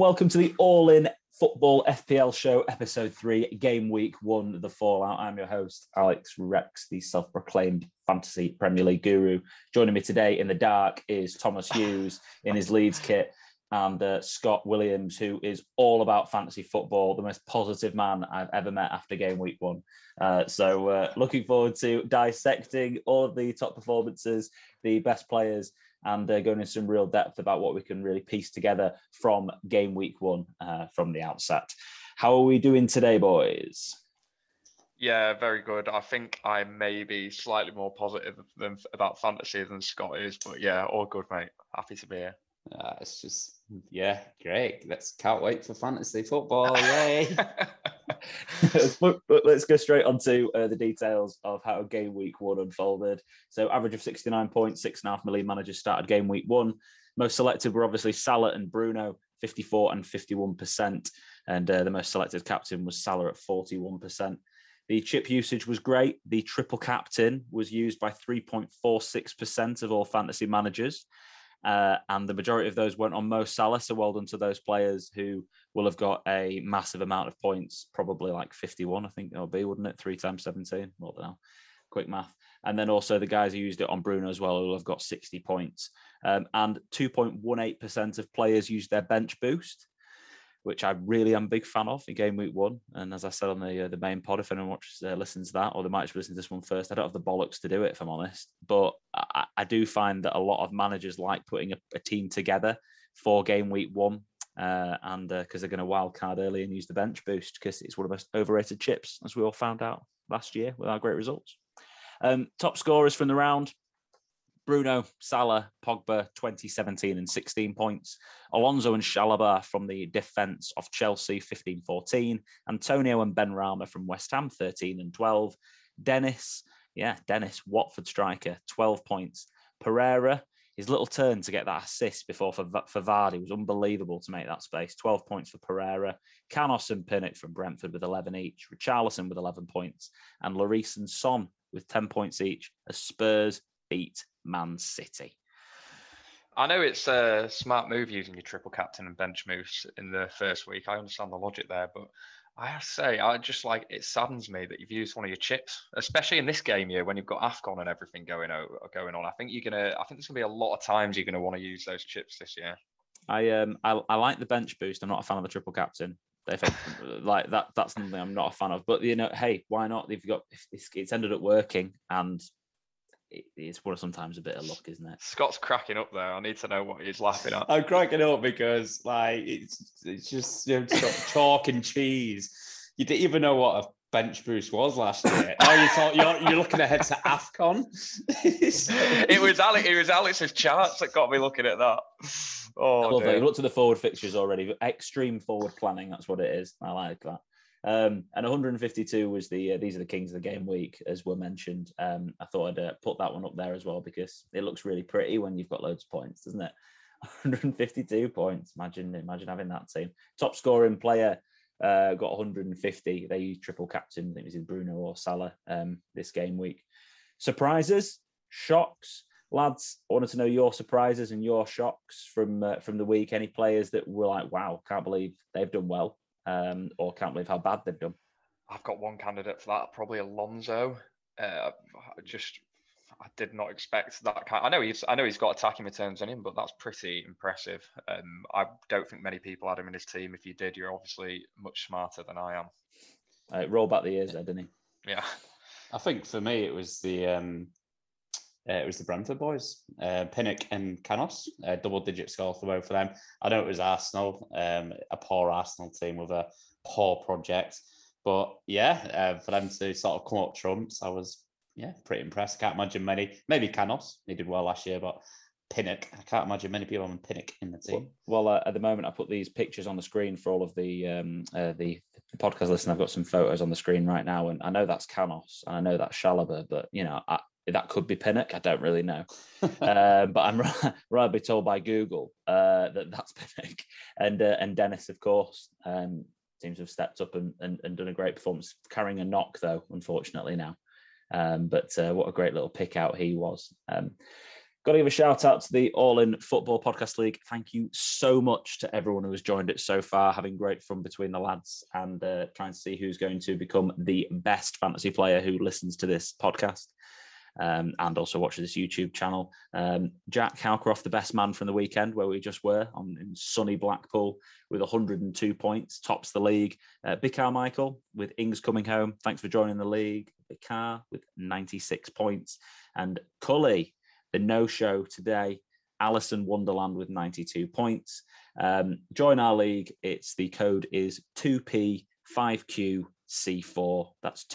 And welcome to the All In Football FPL Show, Episode 3, Game Week 1, The Fallout. I'm your host, Alex Rex, the self proclaimed fantasy Premier League guru. Joining me today in the dark is Thomas Hughes in his Leeds kit and uh, Scott Williams, who is all about fantasy football, the most positive man I've ever met after Game Week 1. Uh, so, uh, looking forward to dissecting all of the top performances, the best players and uh, going into some real depth about what we can really piece together from game week one uh, from the outset. How are we doing today, boys? Yeah, very good. I think I may be slightly more positive than about fantasy than Scott is, but yeah, all good, mate. Happy to be here. Uh, it's just yeah, great. Let's can't wait for fantasy football. Yay! Let's go straight on to uh, the details of how game week one unfolded. So, average of 69 points, six and a half million managers started game week one. Most selected were obviously Salah and Bruno, 54 and 51%. And uh, the most selected captain was Salah at 41%. The chip usage was great. The triple captain was used by 3.46% of all fantasy managers. Uh, and the majority of those went on Mo Salah. So well done to those players who will have got a massive amount of points, probably like 51, I think it'll be, wouldn't it? Three times 17. What the hell? Quick math. And then also the guys who used it on Bruno as well, who have got 60 points. Um, and 2.18% of players used their bench boost which I really am a big fan of in game week one. And as I said on the uh, the main pod, if anyone watches uh, listens to that, or they might just listen to this one first, I don't have the bollocks to do it if I'm honest. But I, I do find that a lot of managers like putting a, a team together for game week one. Uh, and because uh, they're going to wild card early and use the bench boost because it's one of the most overrated chips, as we all found out last year with our great results. Um, top scorers from the round Bruno, Salah, Pogba, 2017 and 16 points. Alonso and Chalobah from the defence of Chelsea, 15 14. Antonio and Benrahma from West Ham, 13 and 12. Dennis, yeah, Dennis, Watford striker, 12 points. Pereira, his little turn to get that assist before for, for Vardy was unbelievable to make that space. 12 points for Pereira. Canos and Pinnock from Brentford with 11 each. Richarlison with 11 points. And Lloris and Son with 10 points each as Spurs beat Man City. I know it's a smart move using your triple captain and bench moves in the first week. I understand the logic there, but I have to say, I just like it saddens me that you've used one of your chips, especially in this game year when you've got Afcon and everything going on. Going on, I think you're gonna. I think there's gonna be a lot of times you're gonna want to use those chips this year. I um I, I like the bench boost. I'm not a fan of the triple captain. If like that, that's something I'm not a fan of. But you know, hey, why not? If you got, if it's ended up working, and it's what sometimes a bit of luck, isn't it? Scott's cracking up there. I need to know what he's laughing at. I'm cracking up because like it's it's just you know, chalk and cheese. You didn't even know what a bench boost was last year. now you thought you're, you're looking ahead to Afcon. it was Alex. It was Alex's charts that got me looking at that. Oh, I love that. You looked at the forward fixtures already. Extreme forward planning. That's what it is. I like that. Um, and 152 was the uh, these are the kings of the game week, as were mentioned. Um, I thought I'd uh, put that one up there as well because it looks really pretty when you've got loads of points, doesn't it? 152 points. Imagine, imagine having that team. Top scoring player uh, got 150. They used triple captain. I think it was Bruno or Salah um, this game week. Surprises, shocks, lads. I wanted to know your surprises and your shocks from uh, from the week. Any players that were like, wow, can't believe they've done well um, or can't believe how bad they've done. I've got one candidate for that, probably Alonso. Uh, just I did not expect that kind. I know he's I know he's got attacking returns in him, but that's pretty impressive. Um, I don't think many people had him in his team. If you did, you're obviously much smarter than I am. Uh, roll back the years, there, didn't he? Yeah. I think for me it was the um, uh, it was the Brentford boys, uh, Pinnock and Canos, uh, double digit score for both of them. I know it was Arsenal, um, a poor Arsenal team with a poor project, but yeah, uh, for them to sort of come up trumps, I was yeah pretty impressed. Can't imagine many, maybe Canos, he did well last year, but Pinnock, I can't imagine many people on Pinnock in the team. Well, well uh, at the moment, I put these pictures on the screen for all of the um, uh, the, the podcast listeners. I've got some photos on the screen right now, and I know that's Canos and I know that's Chalobah, but you know, I, that could be Pinnock. I don't really know, um, but I'm rather be told by Google uh, that that's Pinnock and uh, and Dennis, of course, um, seems to have stepped up and, and, and, done a great performance. Carrying a knock though, unfortunately now, um, but uh, what a great little pick out he was. Um, Got to give a shout out to the All In Football Podcast League. Thank you so much to everyone who has joined it so far, having great fun between the lads and uh, trying to see who's going to become the best fantasy player who listens to this podcast um, and also watch this YouTube channel. Um, Jack Halcroft, the best man from the weekend, where we just were on in sunny Blackpool with 102 points, tops the league. Uh, Big Michael with Ings coming home. Thanks for joining the league. Bicar with 96 points. And Cully the no show today. Alison Wonderland with 92 points. Um, join our league. It's the code is 2P5QC4. That's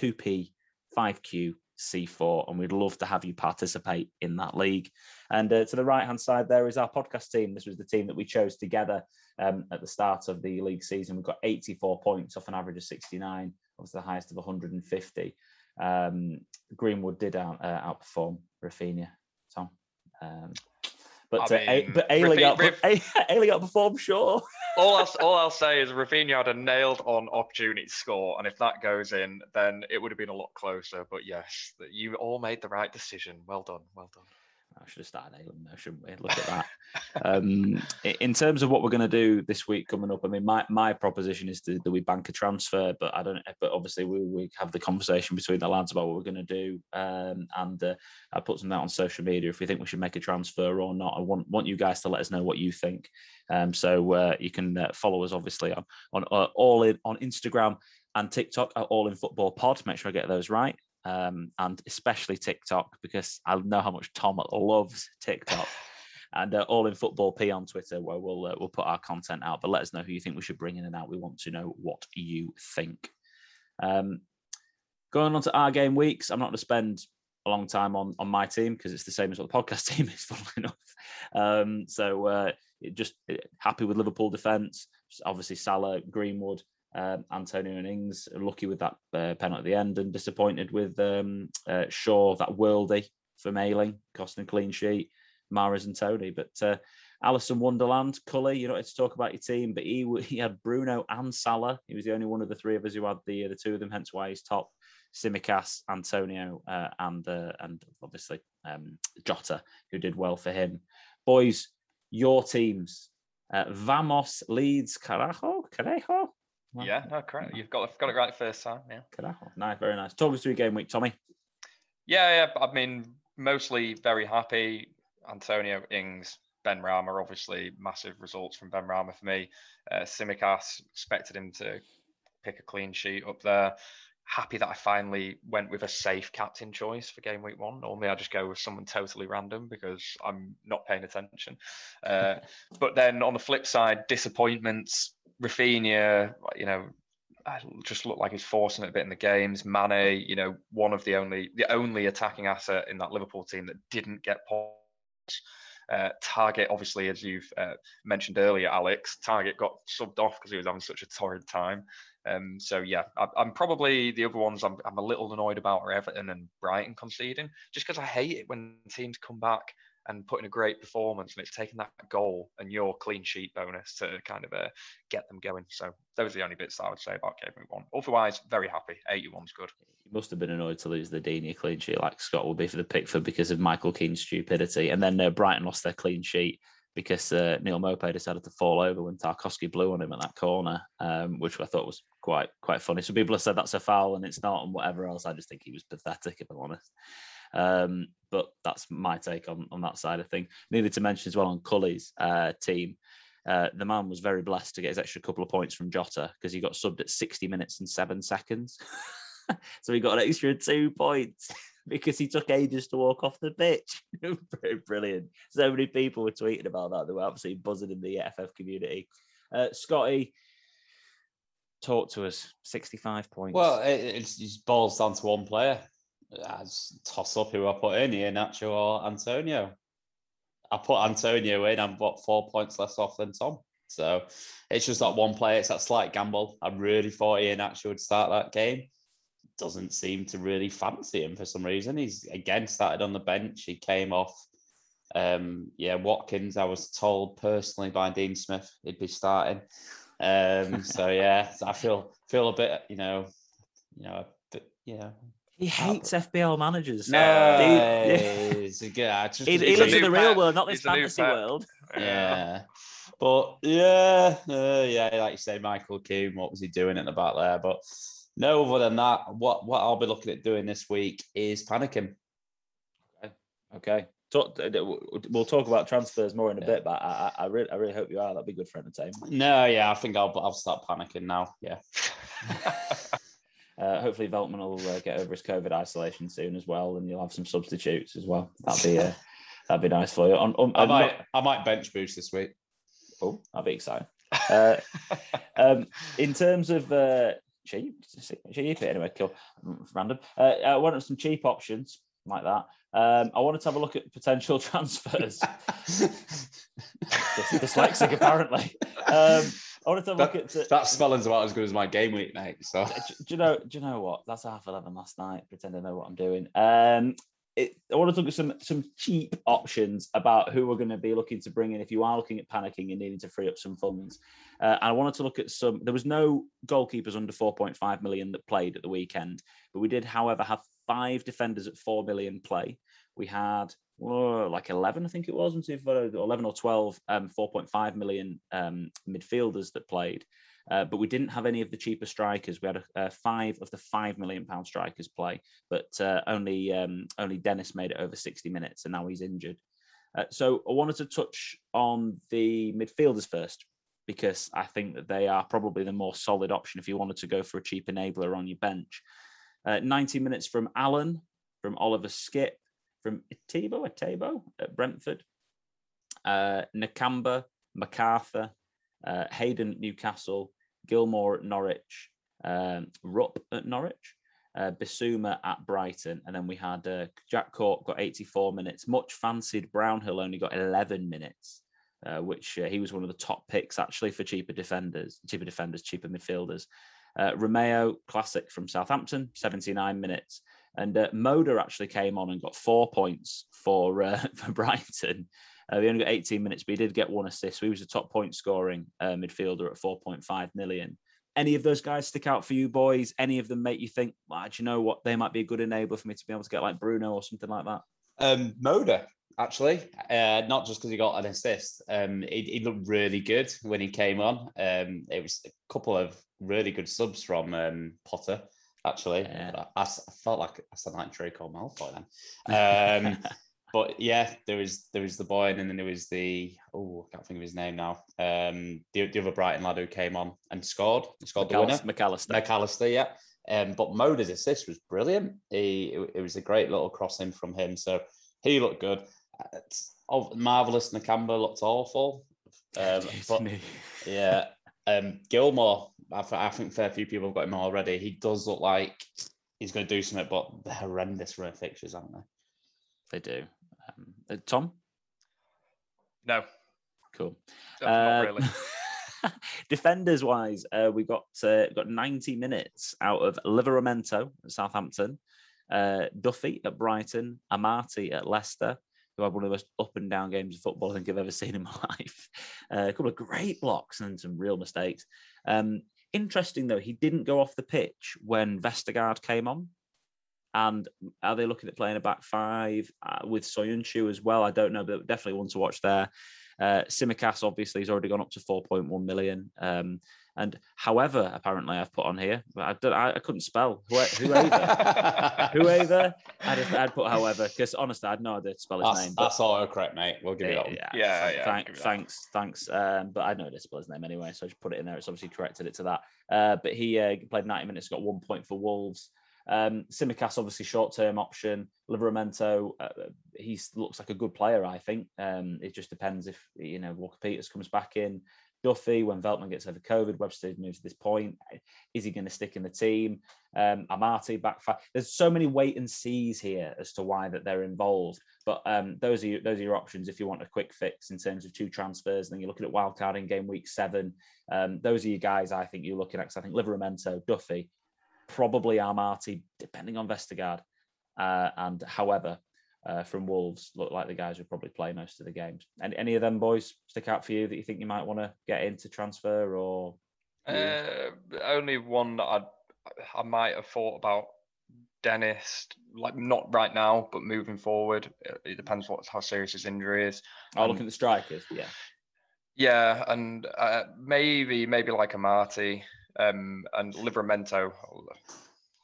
2P5QC4. And we'd love to have you participate in that league. And uh, to the right hand side, there is our podcast team. This was the team that we chose together um, at the start of the league season. We've got 84 points off an average of 69, obviously the highest of 150. Um, Greenwood did out, uh, outperform Raphinha Tom. Um, but uh, mean, but Ailey got Ailey got performed sure. all I'll, all I'll say is Raphinha had a nailed on opportunity score, and if that goes in, then it would have been a lot closer. But yes, you all made the right decision. Well done, well done. I should have started Alan there, shouldn't we? Look at that. um, in terms of what we're going to do this week coming up, I mean, my, my proposition is that we bank a transfer, but I don't. But obviously, we, we have the conversation between the lads about what we're going to do, um, and uh, I put some out on social media if we think we should make a transfer or not. I want want you guys to let us know what you think. Um, so uh, you can uh, follow us obviously on on uh, all in on Instagram and TikTok at All in Football Pod. Make sure I get those right um, and especially TikTok because I know how much Tom loves TikTok. and uh, all in football P on Twitter, where we'll uh, we'll put our content out. But let us know who you think we should bring in and out. We want to know what you think. Um, going on to our game weeks, I'm not going to spend a long time on on my team because it's the same as what the podcast team is, funnily enough. Um, so uh, just happy with Liverpool defence. Obviously, Salah, Greenwood, um, Antonio and Ings lucky with that uh, penalty at the end, and disappointed with um, uh, Shaw that worldy for Mailing, costing a clean sheet. Mahrez and Toney, but uh, Alison Wonderland, Cully, you know, to talk about your team, but he he had Bruno and Salah. He was the only one of the three of us who had the the two of them, hence why he's top. Tsimikas, Antonio, uh, and uh, and obviously um, Jota, who did well for him. Boys, your teams. Uh, Vamos Leeds Carajo, Carajo, yeah, no, correct. You've got got it right first time. Yeah. Nice, very nice. Talk us through game week, Tommy. Yeah, yeah. I mean, mostly very happy. Antonio Ings, Benrahma, obviously massive results from Benrahma for me. Uh, Tsimikas expected him to pick a clean sheet up there. Happy that I finally went with a safe captain choice for game week one. Normally, I just go with someone totally random because I'm not paying attention. Uh, but then on the flip side, disappointments Raphinha, you know, just looked like he's forcing it a bit in the games. Mane, you know, one of the only the only attacking asset in that Liverpool team that didn't get points. Uh, Targett, obviously, as you've uh, mentioned earlier, Alex, Targett got subbed off because he was having such a torrid time. Um, so yeah, I, am probably the other ones I'm, I'm a little annoyed about are Everton and Brighton conceding, just because I hate it when teams come back and put in a great performance and it's taken that goal and your clean sheet bonus to kind of uh, get them going. So those are the only bits I would say about game one. Otherwise, very happy. 81's good. You must have been annoyed to lose the Digne clean sheet like Scott will be for the Pickford because of Michael Keane's stupidity. And then uh, Brighton lost their clean sheet because uh, Neal Maupay decided to fall over when Tarkowski blew on him at that corner, um, which I thought was quite quite funny. So people have said that's a foul and it's not, and whatever else. I just think he was pathetic, if I'm honest. Um, but that's my take on, on that side of thing. Needed to mention as well on Cully's uh, team. Uh, the man was very blessed to get his extra couple of points from Jota because he got subbed at 60 minutes and seven seconds. so he got an extra two points because he took ages to walk off the pitch. Brilliant. So many people were tweeting about that. They were absolutely buzzing in the FF community. Uh, Scotty, talk to us. 65 points. Well, it, it's, balls down to one player. I toss up who I put in here, Nacho or Antonio. I put Antonio in, I'm what four points less off than Tom. So it's just that one player, it's that slight gamble. I really thought Iheanacho would start that game. Doesn't seem to really fancy him for some reason. He's again started on the bench. He came off. Um, yeah, Watkins, I was told personally by Dean Smith he'd be starting. Um, so yeah, I feel feel a bit, you know, you know, bit, yeah, He hates FPL managers. No, He- it's a good- I just- He, he lives in the real Pep. world, not this He's fantasy world. yeah. But yeah, uh, yeah, like you say, Michael Keane, what was he doing at the back there? But no, other than that, what what I'll be looking at doing this week is panicking. Okay. Talk, uh, we'll talk about transfers more in a Yeah. bit, but I, I, I, really, I really hope you are. That'd be good for entertainment. No, yeah, I think I'll I'll start panicking now. Yeah. Uh, hopefully, Veltman will uh, get over his COVID isolation soon as well, and you'll have some substitutes as well. That'd be uh, that'd be nice for you. On, I might not- I might bench boost this week. oh, that'd be exciting. Uh, um, in terms of uh, cheap, cheap anyway, cool, random. Uh, I wanted some cheap options like that. Um, I wanted to have a look at potential transfers. Dyslexic, apparently. Um, I wanted to look at. that spelling's about as good as my game week, mate. So do, do you know? Do you know what? That's half eleven last night. Pretend I know what I'm doing. Um, it, I want to look at some some cheap options about who we're going to be looking to bring in if you are looking at panicking and needing to free up some funds. Uh, and I wanted to look at some. There was no goalkeepers under 4.5 million that played at the weekend, but we did, however, have five defenders at four million play. We had oh, like 11, I think it was, and see uh, 11 or 12, um, 4.5 million um, midfielders that played. Uh, but we didn't have any of the cheaper strikers. We had uh, five of the five million pound strikers play, but uh, only um, only Dennis made it over sixty minutes, and now he's injured. Uh, so I wanted to touch on the midfielders first because I think that they are probably the more solid option if you wanted to go for a cheap enabler on your bench. Uh, Ninety minutes from Allen, from Oliver Skip, from Etebo, Etebo at Brentford, uh, Nakamba, McArthur, uh, Hayden at Newcastle, Gilmour at Norwich, um, Rupp at Norwich, uh, Bissouma at Brighton, and then we had uh, Jack Cork got 84 minutes. Much fancied Brownhill only got 11 minutes, uh, which uh, he was one of the top picks actually for cheaper defenders, cheaper defenders, cheaper midfielders. Uh, Romeu, classic from Southampton, 79 minutes. And uh, Moder actually came on and got four points for uh, for Brighton. Uh, he only got 18 minutes, but he did get one assist. So he was a top point scoring uh, midfielder at 4.5 million. Any of those guys stick out for you boys? Any of them make you think, well, do you know what? They might be a good enabler for me to be able to get like Bruno or something like that. Um, Moder, actually, uh, not just because he got an assist. Um, he, he looked really good when he came on. Um, it was a couple of really good subs from um, Potter, actually. Yeah. I, I felt like I sounded like Draco Malfoy then. Um, but yeah, there was there was the boy, and then there was the oh, I can't think of his name now. Um, the, the other Brighton lad who came on and scored, he scored the winner. McAllister. McAllister. McAllister, yeah. Um, but Moder's assist was brilliant. He it, it was a great little crossing from him, so he looked good. Oh, marvelous. Nakamba looked awful. Um, but yeah, um, Gilmour. I, th- I think fair few people have got him already. He does look like he's going to do something, but they're horrendous run fixtures, aren't they? They do. Um, uh, Tom, no, cool. not Uh, really. Defenders wise, uh, we got uh, got 90 minutes out of Livramento at Southampton, uh, Duffy at Brighton, Amartey at Leicester, who had one of the most up and down games of football I think I've ever seen in my life. Uh, a couple of great blocks and some real mistakes. Um, interesting though, he didn't go off the pitch when Vestergaard came on. And are they looking at playing a back five uh, with Soyuncu as well? I don't know, but definitely one to watch there. Uh, Tsimikas obviously has already gone up to 4.1 million. Um, and however, apparently I've put on here, I, don't, I, I couldn't spell who, whoever, whoever. I'd, have- I'd put however because honestly, I had no idea to spell his That's, name. but- that's correct, mate. We'll give you that one. yeah, Yeah, thank- yeah, thank- give that. thanks, thanks. Um, but I know to spell his name anyway, so I just put it in there. It's obviously corrected it to that. Uh, but he uh, played 90 minutes, got one point for Wolves. Um, Tsimikas, obviously short-term option. Livramento, uh, he looks like a good player. I think um, it just depends if you know Walker Peters comes back in. Duffy, when Veltman gets over COVID, Webster moves to this point. Is he going to stick in the team? Um, Amartey back five. There's so many wait and sees here as to why that they're involved. But um, those are your, those are your options if you want a quick fix in terms of two transfers. Then you're looking at wildcard in game week seven. Um, those are your guys I think you're looking at. 'cause I think Livramento, Duffy, probably Amartey, depending on Vestergaard. Uh, and Hoever, uh, from Wolves, look like the guys who probably play most of the games. And any of them boys stick out for you that you think you might want to get into transfer or? Uh, only one that I I might have thought about Dennis, like not right now, but moving forward, it, it depends what how serious his injury is. Oh, Um, looking at the strikers, yeah. Yeah, and uh, maybe maybe like a Marty um, and Livramento.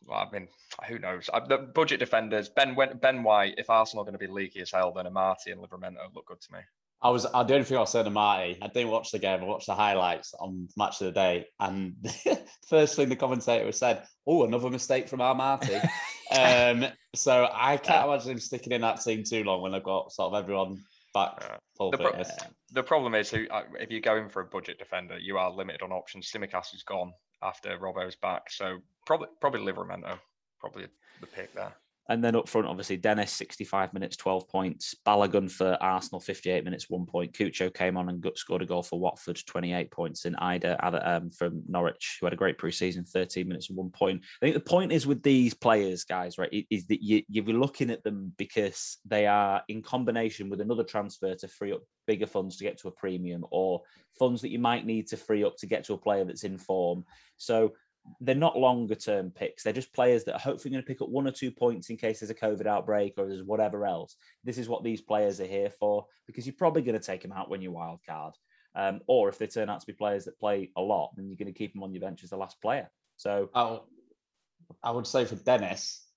Well, I mean, who knows? Uh, the budget defenders, Ben Ben White. If Arsenal are going to be leaky as hell, then a Marty and Livramento look good to me. I was I the only thing I was saying to Marty, I didn't watch the game, I watched the highlights on match of the day. And first thing the commentator was said, Oh, another mistake from our Marty. um, so I can't imagine him sticking in that team too long when I've got sort of everyone back full The pro- The problem is, uh, if you're going for a budget defender, you are limited on options. Tsimikas is gone after Robbo's back, so probably probably Livramento, probably the pick there. And then up front, obviously, Dennis, 65 minutes, 12 points. Balogun for Arsenal, 58 minutes, one point. Cucho came on and scored a goal for Watford, 28 points. And Idah um, from Norwich, who had a great preseason, 13 minutes and one point. I think the point is with these players, guys, right, is that you, you're looking at them because they are in combination with another transfer to free up bigger funds to get to a premium or funds that you might need to free up to get to a player that's in form. So they're not longer term picks. They're just players that are hopefully going to pick up one or two points in case there's a COVID outbreak or there's whatever else. This is what these players are here for because you're probably going to take them out when you wild card. Um, or if they turn out to be players that play a lot, then you're going to keep them on your bench as the last player. So I would say for Dennis,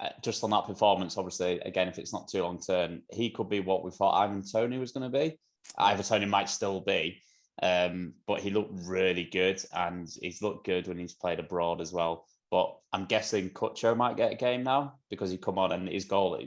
uh, just on that performance, obviously, again, if it's not too long term, he could be what we thought Ivan Toney was going to be. Ivan Toney might still be, um, but he looked really good and he's looked good when he's played abroad as well. But I'm guessing Cucho might get a game now because he come on and his goal,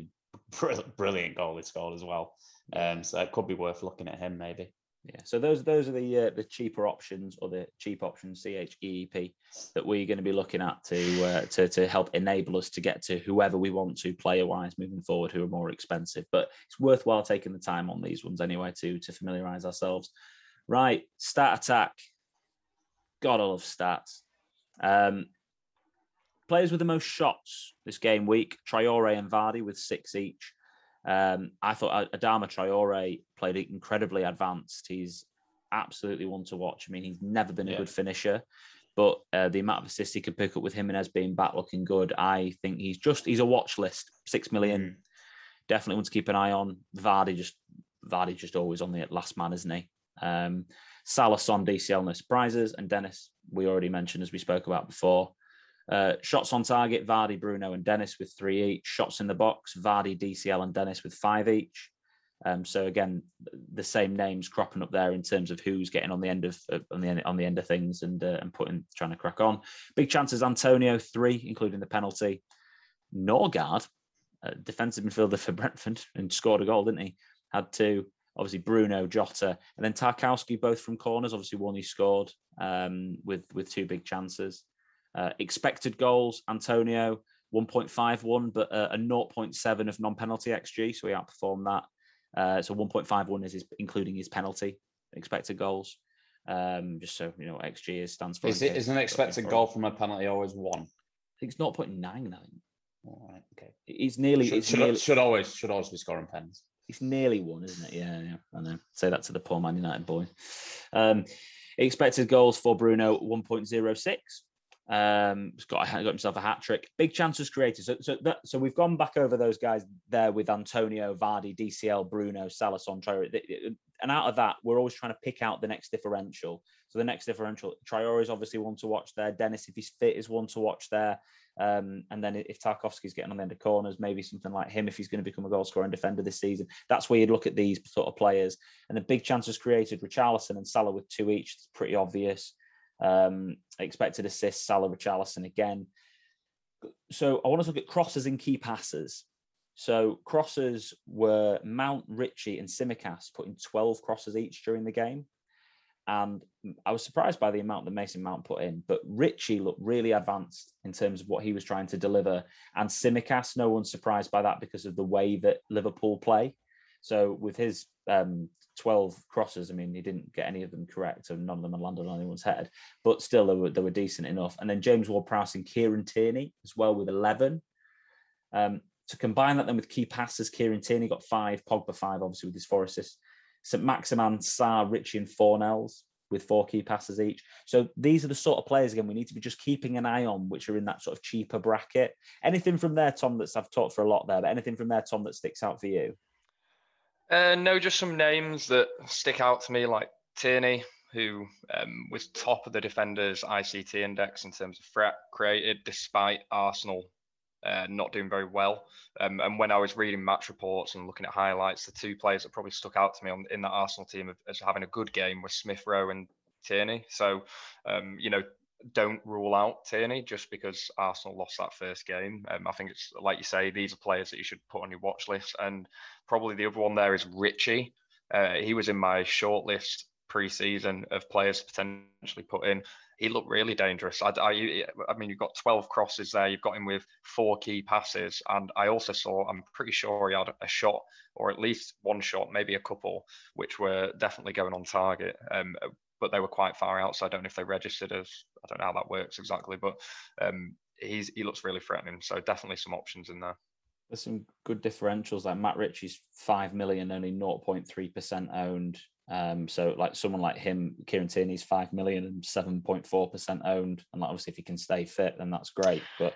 brilliant goal he scored as well. Um, so it could be worth looking at him maybe. Yeah, so those those are the uh, the cheaper options or the cheap options C H E E P that we're going to be looking at to uh, to to help enable us to get to whoever we want to player wise moving forward who are more expensive. But it's worthwhile taking the time on these ones anyway to to familiarize ourselves. Right, stat attack. God, I love stats. Um, players with the most shots this game week: Traore and Vardy with six each. Um, I thought Adama Traore played incredibly advanced. He's absolutely one to watch. I mean, he's never been a Yeah. good finisher, but uh, the amount of assists he could pick up with Jimenez being back looking good, I think he's just he's a watch list. Six million, definitely one to keep an eye on. Vardy just Vardy just always on the last man, isn't he? Um, Salah, Son, DCL, no surprises, and Dennis we already mentioned as we spoke about before. Uh, shots on target, Vardy, Bruno, and Dennis with three each. Shots in the box, Vardy, DCL, and Dennis with five each. Um, so again, the same names cropping up there in terms of who's getting on the end of on the end, on the end of things and uh, and putting trying to crack on. Big chances, Antonio three, including the penalty. Nørgaard, uh, defensive midfielder for Brentford, and scored a goal, didn't he? Had two. Obviously, Bruno, Jota, and then Tarkowski, both from corners. Obviously, one he scored um, with with two big chances. Uh, expected goals, Antonio 1.51, but uh, a 0.7 of non-penalty xG, so he outperformed that. Uh, so 1.51 is his, including his penalty expected goals. Um, just so you know what xG is stands for. Is, it, is an expected goal from a penalty always one? I think it's 0.9. I think All right, okay. it's nearly. Should, it's should, nearly, should always should always be scoring pens. It's nearly one, isn't it? Yeah, yeah. I know. Say that to the poor Man United boy. Um, expected goals for Bruno 1.06. Um, got got himself a hat trick. Big chances created. So, so that so we've gone back over those guys there with Antonio, Vardy, DCL, Bruno, Salason, Traore. And out of that, we're always trying to pick out the next differential. So the next differential, Traore is obviously one to watch there. Dennis, if he's fit, is one to watch there. Um, and then if Tarkowski's getting on the end of corners, maybe something like him if he's going to become a goal and defender this season. That's where you'd look at these sort of players. And the big chances created, Richarlison and Salah with two each. It's pretty obvious. Um, expected assists, Salah, Richarlison again. So I want to look at crosses and key passes. So crosses were Mount, Ritchie, and Tsimikas putting 12 crosses each during the game. And I was surprised by the amount that Mason Mount put in, but Ritchie looked really advanced in terms of what he was trying to deliver. And Tsimikas, no one's surprised by that because of the way that Liverpool play. So with his um, 12 crosses, I mean, he didn't get any of them correct, and none of them had landed on anyone's head, but still they were, they were decent enough. And then James Ward-Prowse and Kieran Tierney as well with 11. Um, to combine that then with key passes, Kieran Tierney got five, Pogba five, obviously with his four assists. St. Maximin, Sarr, Ritchie, and Fornals. with four key passes each. So these are the sort of players again we need to be just keeping an eye on, which are in that sort of cheaper bracket. Anything from there, Tom? That's I've talked for a lot there, but anything from there, Tom, that sticks out for you? Uh, no, just some names that stick out to me, like Tierney, who um, was top of the defenders' ICT index in terms of threat created, despite Arsenal uh, not doing very well. Um, and when I was reading match reports and looking at highlights, the two players that probably stuck out to me on, in that Arsenal team as having a good game were Smith Rowe and Tierney. So, um, you know, don't rule out Tierney just because Arsenal lost that first game. Um, I think it's like you say, these are players that you should put on your watch list. And probably the other one there is Ritchie. Uh, he was in my shortlist pre-season of players potentially put in. He looked really dangerous. I, I, I, mean, you've got 12 crosses there. You've got him with four key passes, and I also saw. I'm pretty sure he had a shot, or at least one shot, maybe a couple, which were definitely going on target. Um, but they were quite far out, so I don't know if they registered as. I don't know how that works exactly, but um, he's he looks really threatening. So definitely some options in there. There's some good differentials like Matt Ritchie's five million, only 0.3 percent owned. Um, so like someone like him, Kieran Tierney's five million and seven point four percent owned, and like obviously if he can stay fit, then that's great. But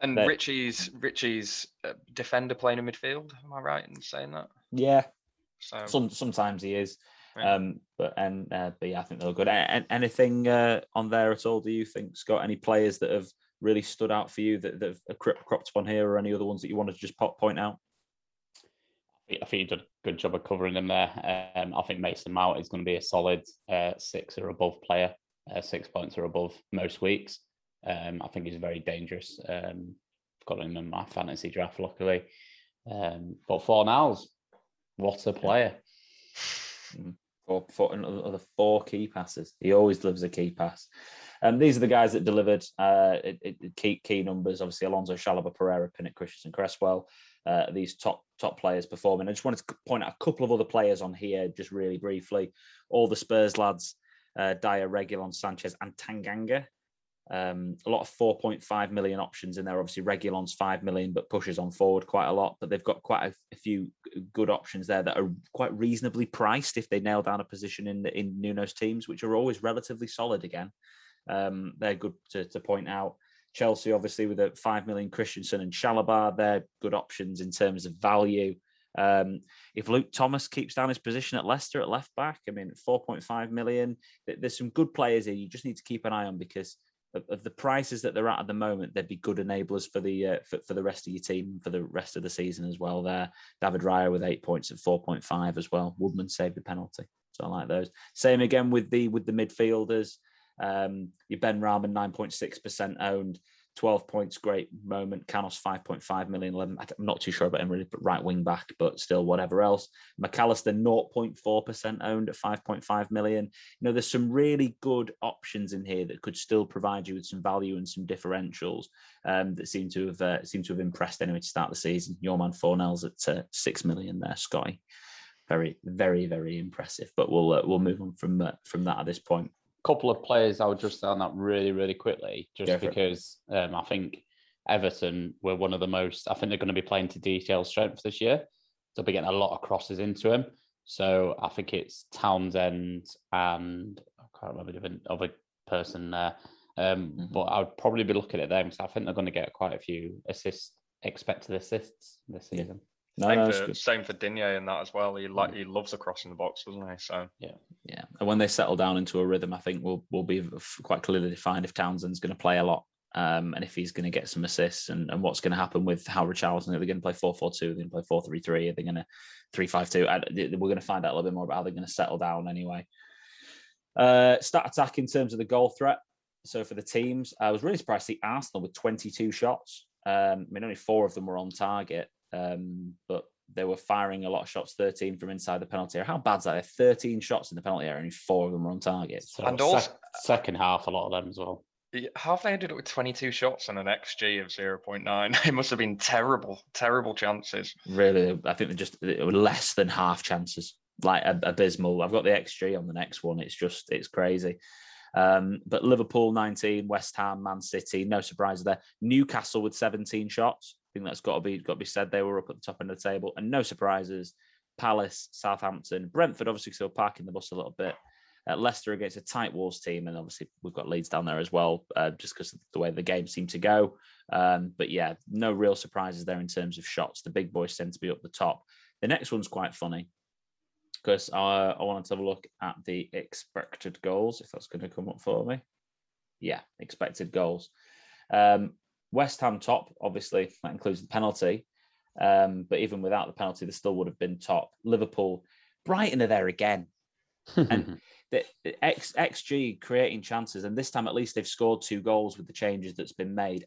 and Ritchie's Ritchie's defender playing in midfield. Am I right in saying that? Yeah. So some sometimes he is. Yeah. Um, but and uh, but yeah, I think they're good. A- anything uh, on there at all? Do you think Scott? Any players that have really stood out for you that, that have cropped up on here, or any other ones that you wanted to just pop, point out? I think you did a good job of covering them there. Um, I think Mason Mount is going to be a solid uh, six or above player, uh, six points or above most weeks. Um, I think he's very dangerous. Um, got him in my fantasy draft, luckily. Um, but Fornals, what a player! Mm, four, four, another four key passes. He always delivers a key pass. Um, these are the guys that delivered uh, key key numbers. Obviously, Alonso, Chalobah, Pereira, Pinnock, Christensen, Cresswell uh, these top top players performing. I just wanted to point out a couple of other players on here, just really briefly. All the Spurs lads, uh, Dier, Reguilon, Sanchez, and Tanganga. Um, a lot of 4.5 million options in there. Obviously, Reguilon's 5 million, but pushes on forward quite a lot. But they've got quite a, a, few good options there that are quite reasonably priced if they nail down a position in in Nuno's teams, which are always relatively solid again. Um, they're good to, to point out. Chelsea, obviously, with a five million Christensen and Chalobah, they're good options in terms of value. Um, if Luke Thomas keeps down his position at Leicester at left back, I mean, 4.5 million, there's some good players here. You just need to keep an eye on because of, of the prices that they're at at the moment, they'd be good enablers for the uh, for, for the rest of your team for the rest of the season as well. There, David Raya with eight points at 4.5 as well. Woodman saved the penalty, so I like those. Same again with the with the midfielders. Um, your Benrahma 9.6% owned, 12 points, great moment. Canos 5.5 million, 11. I'm not too sure about him really, but right wing back, but still whatever else. McAllister 0.4% owned at 5.5 million. You know, there's some really good options in here that could still provide you with some value and some differentials um, that seem to have uh, seem to have impressed anyway to start the season. Your man Fornals at uh, six million there, Scotty. Very, very, very impressive. But we'll uh, we'll move on from uh, from that at this point couple of players I would just say on that really, really quickly, just because um, I think Everton were one of the most. I think they're going to be playing to detail strength this year. They'll be getting a lot of crosses into him. So I think it's Townsend and I can't remember the other person there. Um, mm-hmm. But I would probably be looking at them because I think they're going to get quite a few assists, expected assists this season. No, same, no, for, same for Digne in that as well. He like mm. he loves a cross in the box, doesn't he? So yeah, yeah. And when they settle down into a rhythm, I think we'll will be quite clearly defined if Townsend's going to play a lot, um, and if he's going to get some assists, and, and what's going to happen with how Richarlison. Are they going to play four four two? Are they going to play four three three? Are they going to three five two? We're going to find out a little bit more about how they're going to settle down anyway. Uh, start attack in terms of the goal threat. So for the teams, I was really surprised to see Arsenal with 22 shots. Um, I mean, only four of them were on target. Um, but they were firing a lot of shots, 13 from inside the penalty area. How bad's that? 13 shots in the penalty area, only four of them were on target. So and also, sec- second half, a lot of them as well. How have they ended up with 22 shots and an XG of 0.9? It must have been terrible, terrible chances. Really, I think they're just it were less than half chances, like abysmal. I've got the XG on the next one. It's just it's crazy. Um, but Liverpool 19, West Ham, Man City, no surprise there. Newcastle with 17 shots think that's got to be got to be said. They were up at the top end of the table, and no surprises. Palace, Southampton, Brentford, obviously still parking the bus a little bit. Uh, Leicester against a tight Wolves team, and obviously we've got Leeds down there as well, uh, just because of the way the game seemed to go. Um, but yeah, no real surprises there in terms of shots. The big boys tend to be up the top. The next one's quite funny because I, I wanted to have a look at the expected goals, if that's going to come up for me. Yeah, expected goals. Um, West Ham top, obviously, that includes the penalty. Um, but even without the penalty, they still would have been top. Liverpool, Brighton are there again. and the X, XG creating chances, and this time at least they've scored two goals with the changes that's been made.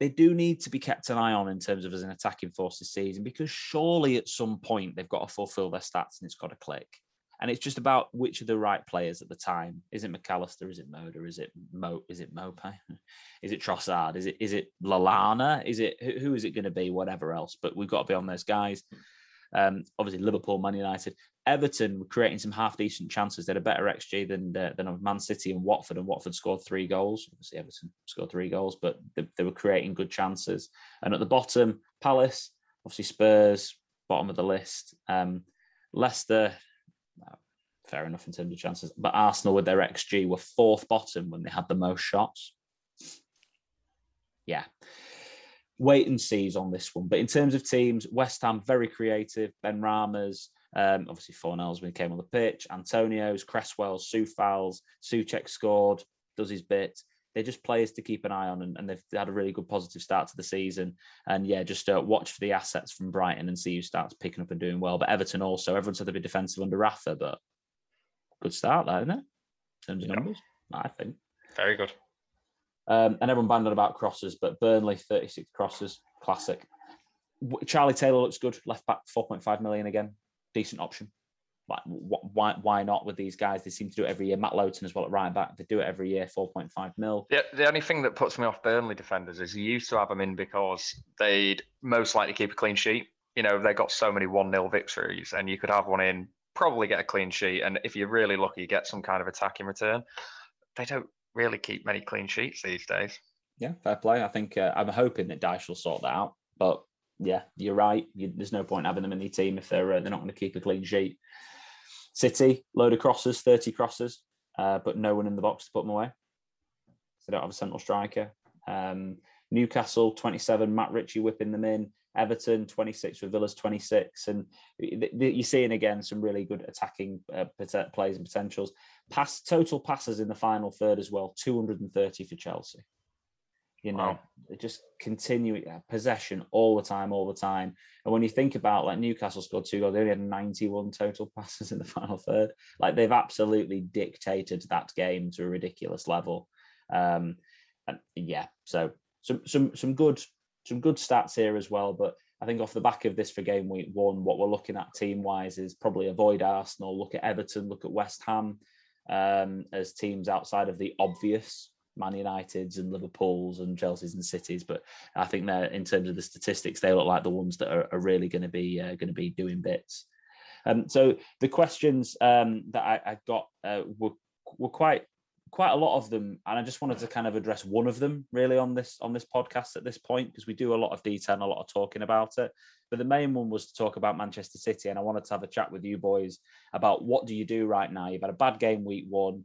They do need to be kept an eye on in terms of as an attacking force this season because surely at some point they've got to fulfill their stats and it's got to click. And it's just about which are the right players at the time. Is it McAllister? Is it Moder? Is it Mo? Is it Maupay? Is it Trossard? Is it is it Lallana? Is it who is it going to be? Whatever else, but we've got to be on those guys. Um, obviously, Liverpool, Man United, Everton were creating some half decent chances. They had a better XG than uh, than Man City and Watford, and Watford scored three goals. Obviously, Everton scored three goals, but they, they were creating good chances. And at the bottom, Palace, obviously Spurs, bottom of the list. Um, Leicester, fair enough in terms of chances, but Arsenal with their XG were fourth bottom when they had the most shots. Yeah wait and sees on this one. But in terms of teams, West Ham very creative. Benrahma's, um, obviously Fornals when he came on the pitch. Antonio's, Cresswell's, Coufal's, Soucek scored, does his bit. They're just players to keep an eye on, and, and, they've had a really good positive start to the season. And yeah, just uh, watch for the assets from Brighton and see who starts picking up and doing well. But Everton also, everyone said they'd be defensive under Rafa, but good start there, isn't it? In terms of numbers, I think. Very good. Um, and everyone banded about crosses, but Burnley 36 crosses, classic. Charlie Taylor looks good, left back 4.5 million again, decent option. Like, why, why not with these guys? They seem to do it every year. Matt Lowton as well at right back. They do it every year, 4.5 mil. Yeah, the only thing that puts me off Burnley defenders is you used to have them in because they'd most likely keep a clean sheet. You know, they got so many 1 0 victories, and you could have one in, probably get a clean sheet. And if you're really lucky, you get some kind of attack in return. They don't really keep many clean sheets these days. Yeah, fair play. I think uh, I'm hoping that Dyche will sort that out. But yeah, you're right. You, there's no point having them in the team if they're uh, they're not going to keep a clean sheet. City, load of crosses, 30 crosses, uh, but no one in the box to put them away. So they don't have a central striker. Um, Newcastle, 27, Matt Ritchie whipping them in. Everton 26 with Villa's 26, and you're seeing again some really good attacking uh, plays and potentials. Pass total passes in the final third as well, 230 for Chelsea. You know, wow. just continuing yeah, possession all the time, all the time. And when you think about like Newcastle scored two goals, they only had 91 total passes in the final third. Like they've absolutely dictated that game to a ridiculous level. Um, and yeah, so some some some good some good stats here as well. But I think off the back of this for game week one, what we're looking at team wise is probably avoid Arsenal, look at Everton, look at West Ham um, as teams outside of the obvious Man United's and Liverpool's and Chelsea's and Cities. But I think they're in terms of the statistics, they look like the ones that are, are really going to be uh, going to be doing bits. Um, so the questions um, that I, I got uh, were were quite quite a lot of them and i just wanted to kind of address one of them really on this on this podcast at this point because we do a lot of detail and a lot of talking about it but the main one was to talk about manchester city and i wanted to have a chat with you boys about what do you do right now you've had a bad game week one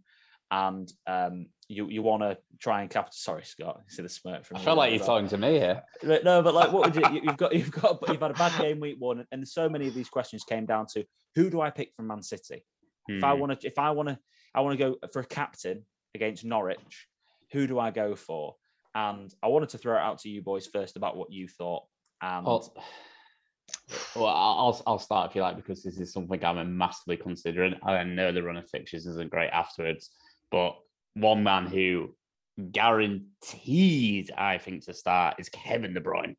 and um, you you want to try and capture. Sorry, Scott. You see the smirk from. I feel like you're talking to me here. No, but like, what would you? You've got you've got you've had a bad game week one, and so many of these questions came down to who do I pick from Man City? Hmm. If I hmm. want to, if I want to, I want to go for a captain against Norwich. Who do I go for? And I wanted to throw it out to you boys first about what you thought. And well, I'll I'll start if you like because this is something I'm massively considering. I know the run of fixtures isn't great afterwards, but one man who guaranteed I think to start is Kevin De Bruyne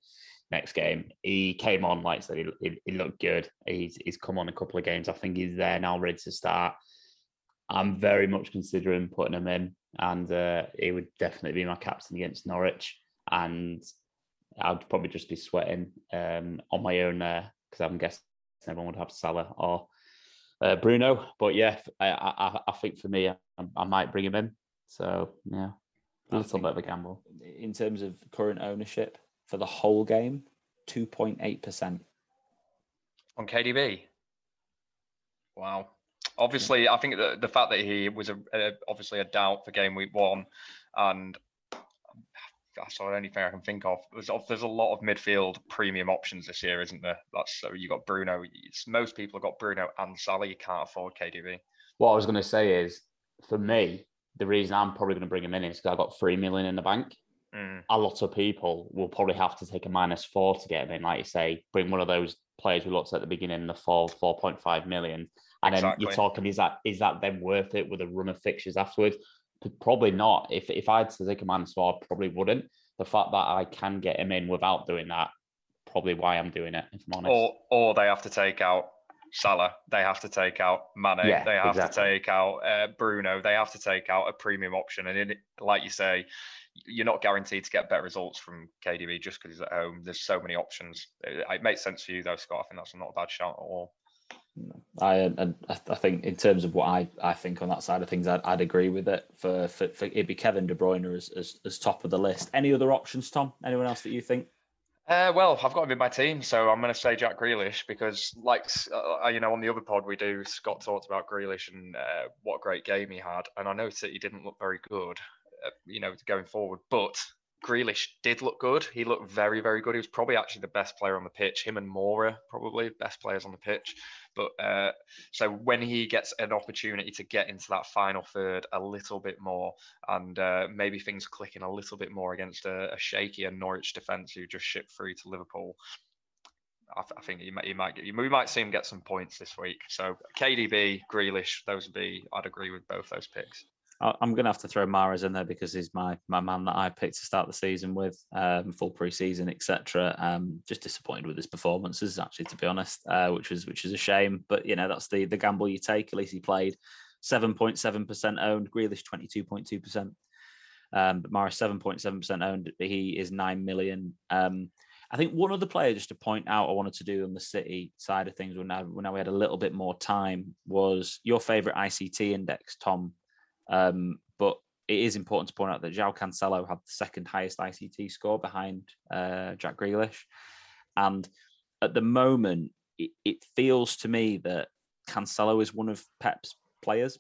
next game. He came on, like I said, he, he, he, looked good. He's he's come on a couple of games. I think he's there now, ready to start. I'm very much considering putting him in, and uh, he would definitely be my captain against Norwich. And I'd probably just be sweating um, on my own there because I'm guessing everyone would have Salah or uh, Bruno. But yeah, I, I, I, think for me, I, I, might bring him in. So yeah, a little bit of a gamble. In terms of current ownership for the whole game, 2.8%. On KDB? Wow. Obviously, I think the, the fact that he was a, a, obviously a doubt for game week one, and that's the only thing I can think of. There's, there's a lot of midfield premium options this year, isn't there? That's so you got Bruno. It's, most people have got Bruno and Salah. You can't afford KDB. What I was going to say is, for me, the reason I'm probably going to bring him in is because I've got three million in the bank. Mm. A lot of people will probably have to take a minus four to get him in. Like you say, bring one of those players we looked at the beginning, the four four point five million, and then Exactly. you're talking, is that is that then worth it with a run of fixtures afterwards? Probably not. If if I had to take a minus four, I probably wouldn't. The fact that I can get him in without doing that, probably why I'm doing it. If I'm honest. Or or they have to take out Salah. They have to take out Mane. Yeah, they have exactly. to take out uh, Bruno. They have to take out a premium option. And in, it- like you say, you're not guaranteed to get better results from KDB just because he's at home. There's so many options. It, it makes sense for you though, Scott. I think that's not a bad shout at all. I I I think in terms of what I, I think on that side of things, I'd, I'd agree with it. For, for, for it'd be Kevin De Bruyne as, as as top of the list. Any other options, Tom? Anyone else that you think? Uh, well, I've got him in my team, so I'm going to say Jack Grealish because, like, uh, you know, on the other pod we do, Scott talked about Grealish and uh, what a great game he had, and I noticed that he didn't look very good, uh, you know, going forward. But Grealish did look good. He looked very, very good. He was probably actually the best player on the pitch. Him and Moura probably best players on the pitch. But uh, so when he gets an opportunity to get into that final third a little bit more, and uh, maybe things clicking a little bit more against a, a shaky and Norwich defence who just shipped through to Liverpool. I, th- I think you might, he might get, we might see him get some points this week. So KDB, Grealish, those would be. I'd agree with both those picks. I- I'm going to have to throw Mahrez in there because he's my my man that I picked to start the season with, um, full preseason, etc. Um, just disappointed with his performances, actually, to be honest, uh, which was which is a shame. But you know that's the the gamble you take. At least he played, seven point seven percent owned. Grealish twenty two point two percent. Um, but Mahrez seven point seven percent owned. He is nine million. Um, I think one other player just to point out I wanted to do on the City side of things when now when we had a little bit more time was your favourite ICT index, Tom. Um, but it is important to point out that João Cancelo had the second highest ICT score behind uh, Jack Grealish. And at the moment, it, it feels to me that Cancelo is one of Pep's players.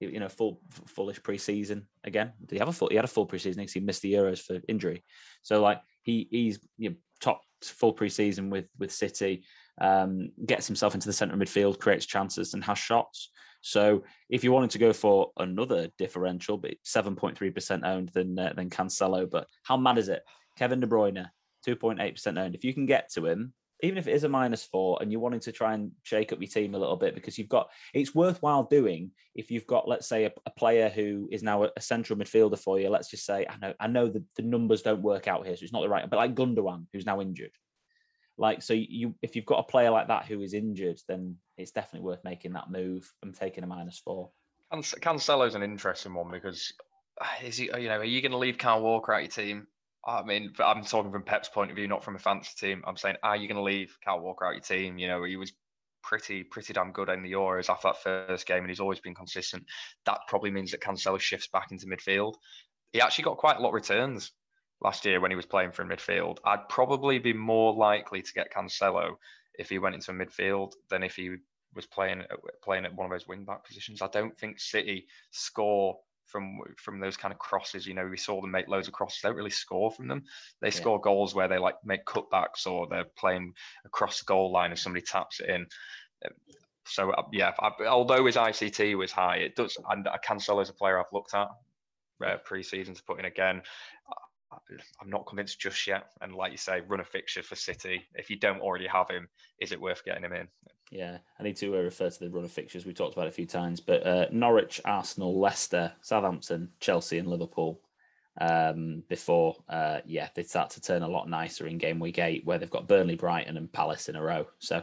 You know, full fullish preseason again. Did he have a full? He had a full preseason because he missed the Euros for injury. So like he he's you know, top full preseason with with City. Um, gets himself into the centre midfield, creates chances, and has shots. So if you wanted to go for another differential, but seven point three percent owned than uh, than Cancelo, but how mad is it? Kevin De Bruyne, two point eight percent owned. If you can get to him, even if it is a minus four, and you're wanting to try and shake up your team a little bit because you've got, it's worthwhile doing if you've got, let's say, a, a player who is now a, a central midfielder for you. Let's just say, I know, I know the, the numbers don't work out here, so it's not the right, but like Gundogan, who's now injured. Like so, you if you've got a player like that who is injured, then it's definitely worth making that move and taking a minus four. Can- Cancelo's an interesting one because is he? You know, are you going to leave Kyle Walker out your team? I mean, I'm talking from Pep's point of view, not from a fantasy team. I'm saying, are you going to leave Kyle Walker out your team? You know, he was pretty, pretty damn good in the Euros after that first game, and he's always been consistent. That probably means that Cancelo shifts back into midfield. He actually got quite a lot of returns last year when he was playing for midfield. I'd probably be more likely to get Cancelo if he went into midfield than if he was playing playing at one of those wing back positions. I don't think City score from from those kind of crosses. You know, we saw them make loads of crosses. They don't really score from them. They Yeah. score goals where they like make cutbacks or they're playing across the goal line and somebody taps it in. So uh, yeah, I, although his ICT was high, it does. And Cancelo is a player I've looked at uh, pre-season to put in again. I'm not convinced just yet. And like you say, run a fixture for City. If you don't already have him, is it worth getting him in? Yeah, I need to uh, refer to the run of fixtures. We talked about a few times, but uh, Norwich, Arsenal, Leicester, Southampton, Chelsea, and Liverpool. Um, before, uh, yeah, they start to turn a lot nicer in game week eight, where they've got Burnley, Brighton, and Palace in a row. So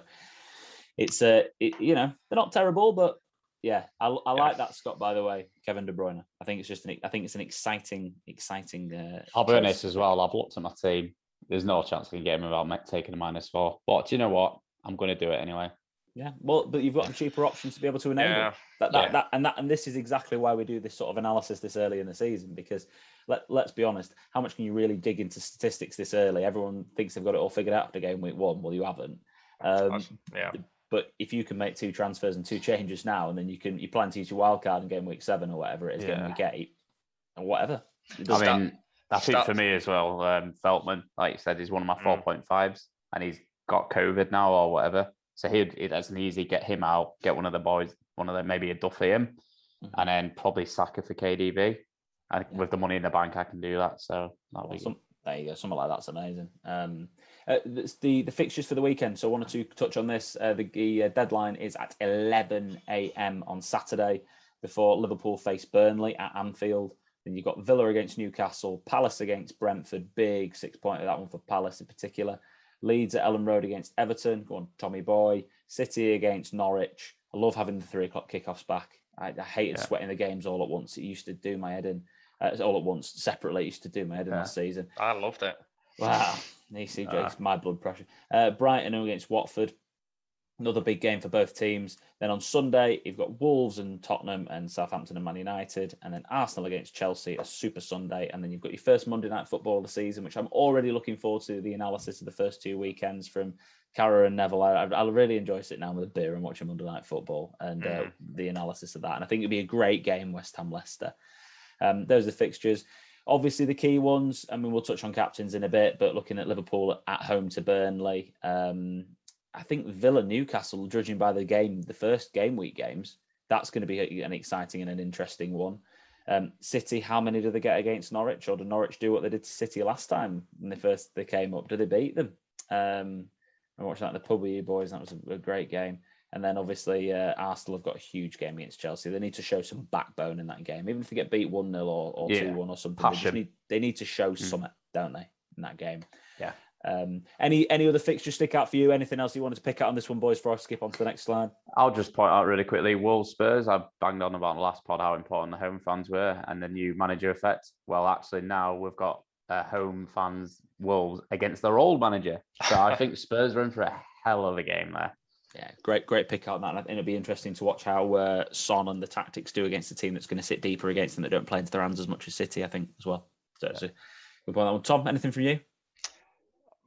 it's uh, it, you know, they're not terrible, but yeah, I, I Yeah. like that Scott. By the way, Kevin De Bruyne. I think it's just an, I think it's an exciting, exciting. Uh, I'll be choice. honest as well. I've looked at my team. There's no chance I can get him without taking a minus four. But do you know what? I'm going to do it anyway. Yeah, well, but you've got a cheaper options to be able to enable. Yeah, That, that, Yeah. that, and that, and this is exactly why we do this sort of analysis this early in the season because let, let's be honest, how much can you really dig into statistics this early? Everyone thinks they've got it all figured out after game week one. Well, you haven't. Um, yeah. But if you can make two transfers and two changes now, and then you can you plan to use your wild card in game week seven or whatever it is, game week eight, or whatever. It I does that. mean, I think for me as well, um, Feltman, like you said, is one of my Mm. four point fives, and he's got COVID now or whatever. So he'd it as an easy get him out, get one of the boys, one of them, maybe a Duffy him, Mhm. and then probably sack it for KDB. And Yeah. with the money in the bank, I can do that. So that'll Well, be some, there you go. Something like that's amazing. Um, uh, the, the fixtures for the weekend. So I wanted to touch on this. Uh, the, the uh, deadline is at 11 a.m. on Saturday before Liverpool face Burnley at Anfield. Then you've got Villa against Newcastle, Palace against Brentford. Big six pointer that one for Palace in particular. Leeds at Elland Road against Everton. Go on, Tommy Boy. City against Norwich. I love having the three o'clock kickoffs back. I, I hated Yeah. sweating the games all at once. It used to do my head in. Uh, all at once, separately, it used to do my head in Yeah. last season. I loved it. Wow, ECJ's Ah. my blood pressure. Uh, Brighton against Watford, another big game for both teams. Then on Sunday, you've got Wolves and Tottenham and Southampton and Man United, and then Arsenal against Chelsea, a super Sunday, and then you've got your first Monday night football of the season, which I'm already looking forward to. The analysis of the first two weekends from Carra and Neville. I, I really enjoy sitting down with a beer and watching Monday night football and uh, Mm. the analysis of that. And I think it'd be a great game, West Ham Leicester. Um, those are the fixtures. Obviously, the key ones. I mean, we'll touch on captains in a bit, but looking at Liverpool at home to Burnley, um, I think Villa Newcastle, judging by the game, the first game week games, that's going to be an exciting and an interesting one. Um, City, how many do they get against Norwich, or do Norwich do what they did to City last time when they first they came up? Do they beat them? Um, I watched that at the pub with you boys. That was a, a great game. And then obviously uh, Arsenal have got a huge game against Chelsea. They need to show some backbone in that game, even if they get beat one 0 or or Yeah, two one or something. They, just need, they need to show Mm. something, don't they, in that game? Yeah. Um, any any other fixtures stick out for you? Anything else you wanted to pick out on this one, boys? Before I skip on to the next slide. I'll just point out really quickly Wolves Spurs. I banged on about in the last pod how important the home fans were and the new manager effect. Well, actually, now we've got uh, home fans Wolves against their old manager. So I think Spurs are in for a hell of a game there. Yeah, great, great pick out on that. And I think it'll be interesting to watch how uh, Son and the tactics do against a team that's going to sit deeper against them that don't play into their hands as much as City. I think as well. So it's a good point. on that one. Tom, anything from you?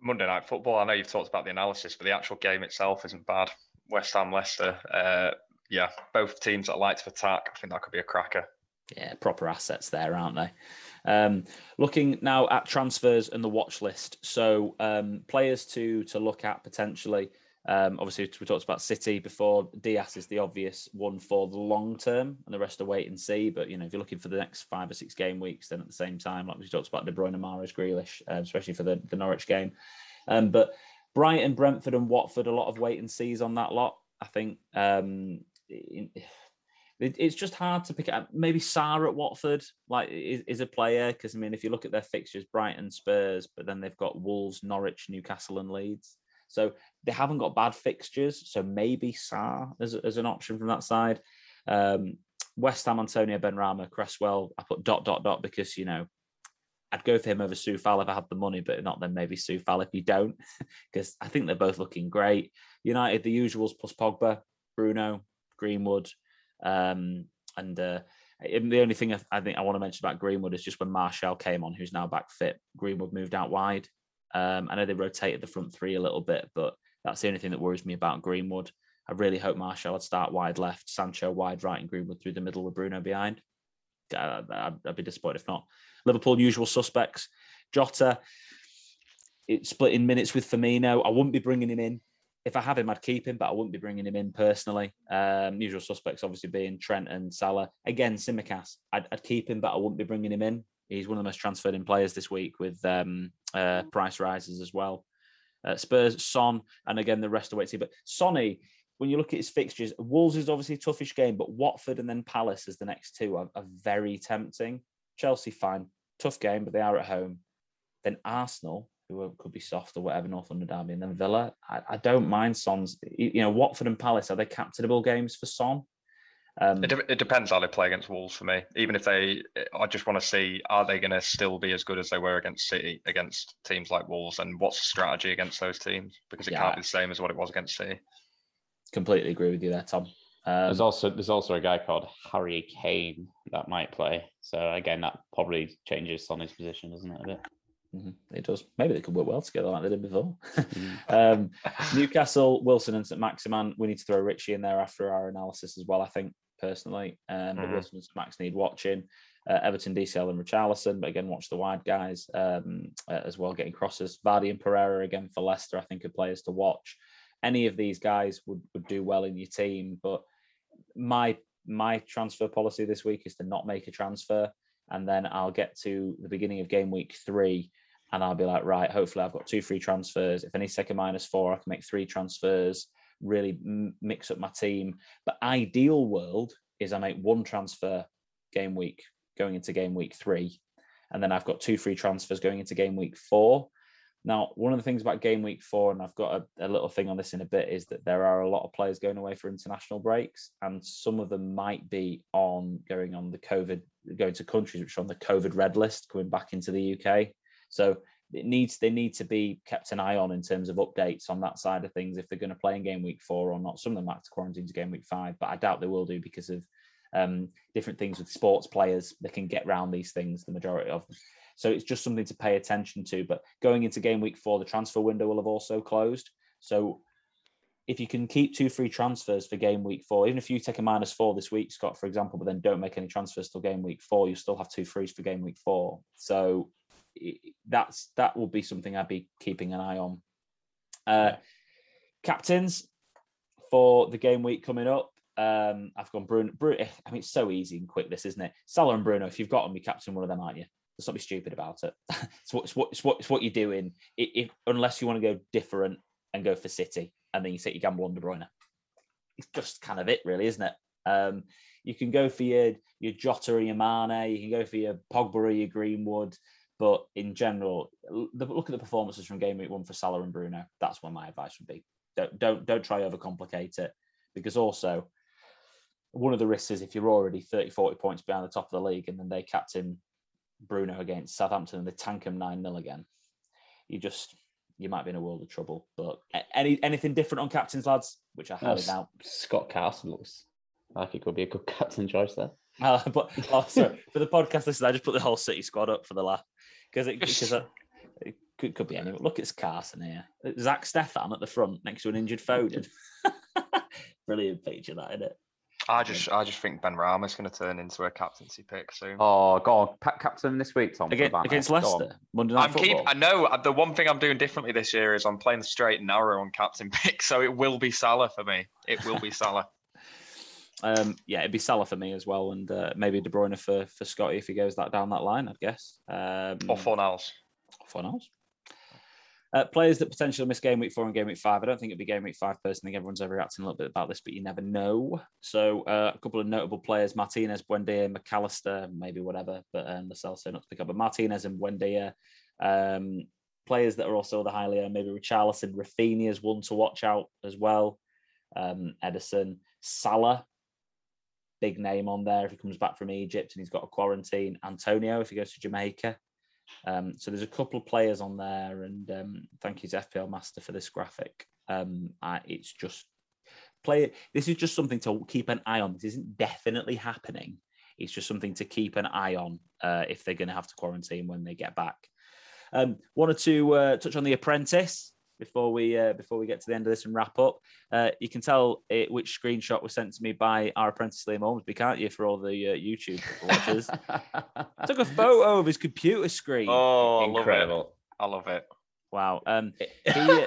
Monday night football. I know you've talked about the analysis, but the actual game itself isn't bad. West Ham, Leicester. Uh, yeah, both teams that like to attack. I think that could be a cracker. Yeah, proper assets there, aren't they? Um, looking now at transfers and the watch list. So um, players to to look at potentially. Um, obviously, we talked about City before. Dias is the obvious one for the long term, and the rest are wait and see. But you know, if you're looking for the next five or six game weeks, then at the same time, like we talked about De Bruyne, Mahrez, Grealish, uh, especially for the, the Norwich game. Um, but Brighton, Brentford, and Watford, a lot of wait and sees on that lot. I think um, it, it's just hard to pick out. Maybe Sarr at Watford, like is, is a player because I mean, if you look at their fixtures, Brighton, Spurs, but then they've got Wolves, Norwich, Newcastle, and Leeds. So they haven't got bad fixtures. So maybe Sarr as, as an option from that side. Um, West Ham, Antonio Benrahma, Cresswell. I put dot dot dot because you know I'd go for him over Coufal if I had the money, but not then maybe Coufal if you don't, because I think they're both looking great. United, the usuals plus Pogba, Bruno, Greenwood, um, and uh, the only thing I think I want to mention about Greenwood is just when Martial came on, who's now back fit, Greenwood moved out wide. Um, I know they rotated the front three a little bit, but that's the only thing that worries me about Greenwood. I really hope Martial would start wide left, Sancho wide right, and Greenwood through the middle with Bruno behind. Uh, I'd, I'd be disappointed if not. Liverpool usual suspects. Jota, it's split in minutes with Firmino. I wouldn't be bringing him in. If I have him, I'd keep him, but I wouldn't be bringing him in personally. Um, usual suspects obviously being Trent and Salah. Again, Tsimikas, I'd, I'd keep him, but I wouldn't be bringing him in. He's one of the most transferred in players this week with um, uh, price rises as well. Uh, Spurs, Son, and again the rest of the way. But Sonny, when you look at his fixtures, Wolves is obviously a toughish game, but Watford and then Palace as the next two are, are very tempting. Chelsea, fine, tough game, but they are at home. Then Arsenal, who could be soft or whatever, North London derby, and then Villa. I, I don't mind Son's. You know, Watford and Palace are they captainable games for Son? Um, It, de- it depends how they play against Wolves for me. Even if they, I just want to see are they going to still be as good as they were against City against teams like Wolves, and what's the strategy against those teams? Because it Yeah. can't be the same as what it was against City. completely agree with you there, Tom. Um, There's also there's also a guy called Harry Kane that might play. So again, that probably changes Sonny's position, doesn't it? A bit. Mhm, It does. Maybe they could work well together like they did before. Mm. um, Newcastle, Wilson, and St Maximin. We need to throw Ritchie in there after our analysis as well. I think personally, um, but Mhm. Wilson and Max need watching. Uh, Everton, DCL, and Richarlison, but again, watch the wide guys um, uh, as well, getting crosses. Vardy and Pereira again for Leicester. I think are players to watch. Any of these guys would would do well in your team, but my my transfer policy this week is to not make a transfer, and then I'll get to the beginning of game week three, and I'll be like, right, hopefully I've got two free transfers. If any second minus four, I can make three transfers. Really mix up my team. But ideal world is I make one transfer game week going into game week three, and then I've got two free transfers going into game week four. Now, one of the things about game week four, and I've got a, a little thing on this in a bit, is that there are a lot of players going away for international breaks, and some of them might be on going on the COVID, going to countries which are on the COVID red list, coming back into the UK. So it needs they need to be kept an eye on in terms of updates on that side of things if they're going to play in game week four or not. Some of them might have to quarantine to game week five, but I doubt they will do because of um, different things with sports players. They can get around these things, the majority of them. So it's just something to pay attention to. But going into game week four, the transfer window will have also closed. So if you can keep two free transfers for game week four, even if you take a minus four this week, Scott, for example, but then don't make any transfers till game week four, you still have two frees for game week four. So that's that will be something I'd be keeping an eye on. Uh, captains for the game week coming up. Um, I've gone Bruno. Bruno. I mean, it's so easy and quick. This isn't it. Salah and Bruno. If you've got them, you captain one of them, aren't you? Let's not be stupid about it. it's, what, it's, what, it's, what, it's what you're doing. If, unless you want to go different and go for City, and then you set your gamble on De Bruyne. It's just kind of it, really, isn't it? Um, you can go for your your Jota or your Mane. You can go for your Pogba or your Greenwood. But in general, look at the performances from game week one for Salah and Bruno. That's what my advice would be. Don't don't don't try overcomplicate it because also one of the risks is if you're already 30, 40 points behind the top of the league and then they captain Bruno against Southampton and they tank him 9 0 again, you just you might be in a world of trouble. But any anything different on captains, lads, which I highly doubt. Scott Carson looks like he could be a good captain choice there. Uh, but oh, sorry, for the podcast listeners, I just put the whole City squad up for the laugh because it because I- it could, could be anyone. Look, it's Carson here. Zack Steffen at the front next to an injured Foden. Brilliant picture, that isn't it? I just I just think Benrahma's going to turn into a captaincy pick soon. Oh, go on, captain this week, Tom. for Against, against Leicester, Monday Night I'm keep. I know uh, the one thing I'm doing differently this year is I'm playing the straight and narrow on captain pick, so it will be Salah for me. It will be Salah. Um, yeah, it'd be Salah for me as well, and uh, maybe De Bruyne for for Scotty if he goes that down that line. I'd guess. Um, Or Fornals. Fornals. Uh, players that potentially miss game week four and game week five. I don't think it'd be game week five personally. I think everyone's overreacting a little bit about this, but you never know. So uh, a couple of notable players: Martinez, Buendia, Mac Allister, maybe whatever, but um, Lascelles so not to pick up. But Martinez and Buendia, um, players that are also the highly owned. Maybe Richarlison, Raphinha is one to watch out as well. Um, Ederson, Salah, big name on there if he comes back from Egypt and he's got a quarantine. Antonio if he goes to Jamaica. Um, so there's a couple of players on there, and um, thank you to FPL Master for this graphic. Um, I, it's just play. This is just something to keep an eye on. This isn't definitely happening. It's just something to keep an eye on uh, if they're going to have to quarantine when they get back. Um, wanted to uh, touch on the apprentice before we uh, before we get to the end of this and wrap up. Uh, you can tell it, which screenshot was sent to me by our apprentice Liam Ormsby, can't you? For all the uh, YouTube watchers, I took a photo of his computer screen. Oh, I love it. Incredible. I love it. Wow. Um, he,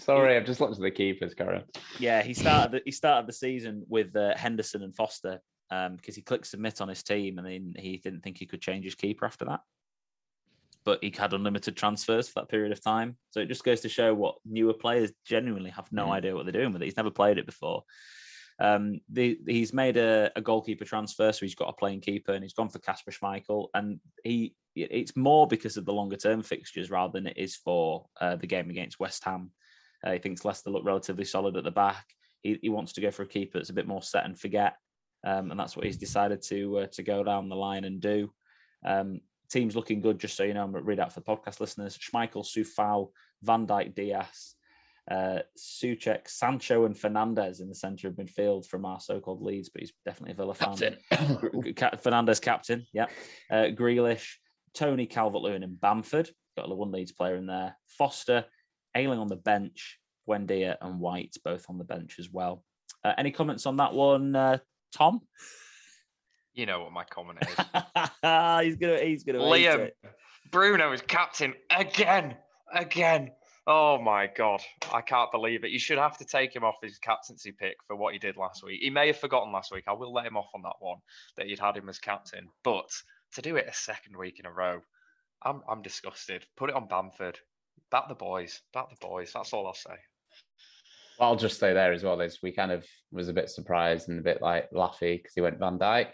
Sorry, I've just looked at the keepers, Karen. yeah, he started the, he started the season with uh, Henderson and Foster um, because he clicked submit on his team and then he didn't think he could change his keeper after that. But he had unlimited transfers for that period of time. So it just goes to show what newer players genuinely have no Mm. idea what they're doing with it. He's never played it before. Um, the, he's made a, a goalkeeper transfer, so he's got a playing keeper, and he's gone for Casper Schmeichel. And he, it's more because of the longer term fixtures rather than it is for uh, the game against West Ham. Uh, he thinks Leicester look relatively solid at the back. He, he wants to go for a keeper that's a bit more set and forget, um, and that's what he's decided to uh, to go down the line and do. Um, team's looking good, just so you know. I'm going to read out for the podcast listeners: Schmeichel, Coufal, Van Dijk, Dias, uh, Soucek, Sancho, and Fernandes in the centre of midfield from our so-called Leeds, but he's definitely a Villa fan. Fernandes captain, yeah. Uh, Grealish, Toney Calvert-Lewin, and Bamford. got a one Leeds player in there. Foster, Ayling on the bench, Buendia and White both on the bench as well. Uh, any comments on that one, uh, Tom? You know what my comment is. he's gonna he's gonna Liam, it. Bruno is captain again, again. Oh my god, I can't believe it. You should have to take him off his captaincy pick for what he did last week. He may have forgotten last week. I will let him off on that one that you'd had him as captain, but to do it a second week in a row, I'm I'm disgusted. Put it on Bamford. Back the boys. Back the boys. That's all I'll say. Well, I'll just say there as well is we kind of was a bit surprised and a bit like laughy because he went Van Dijk,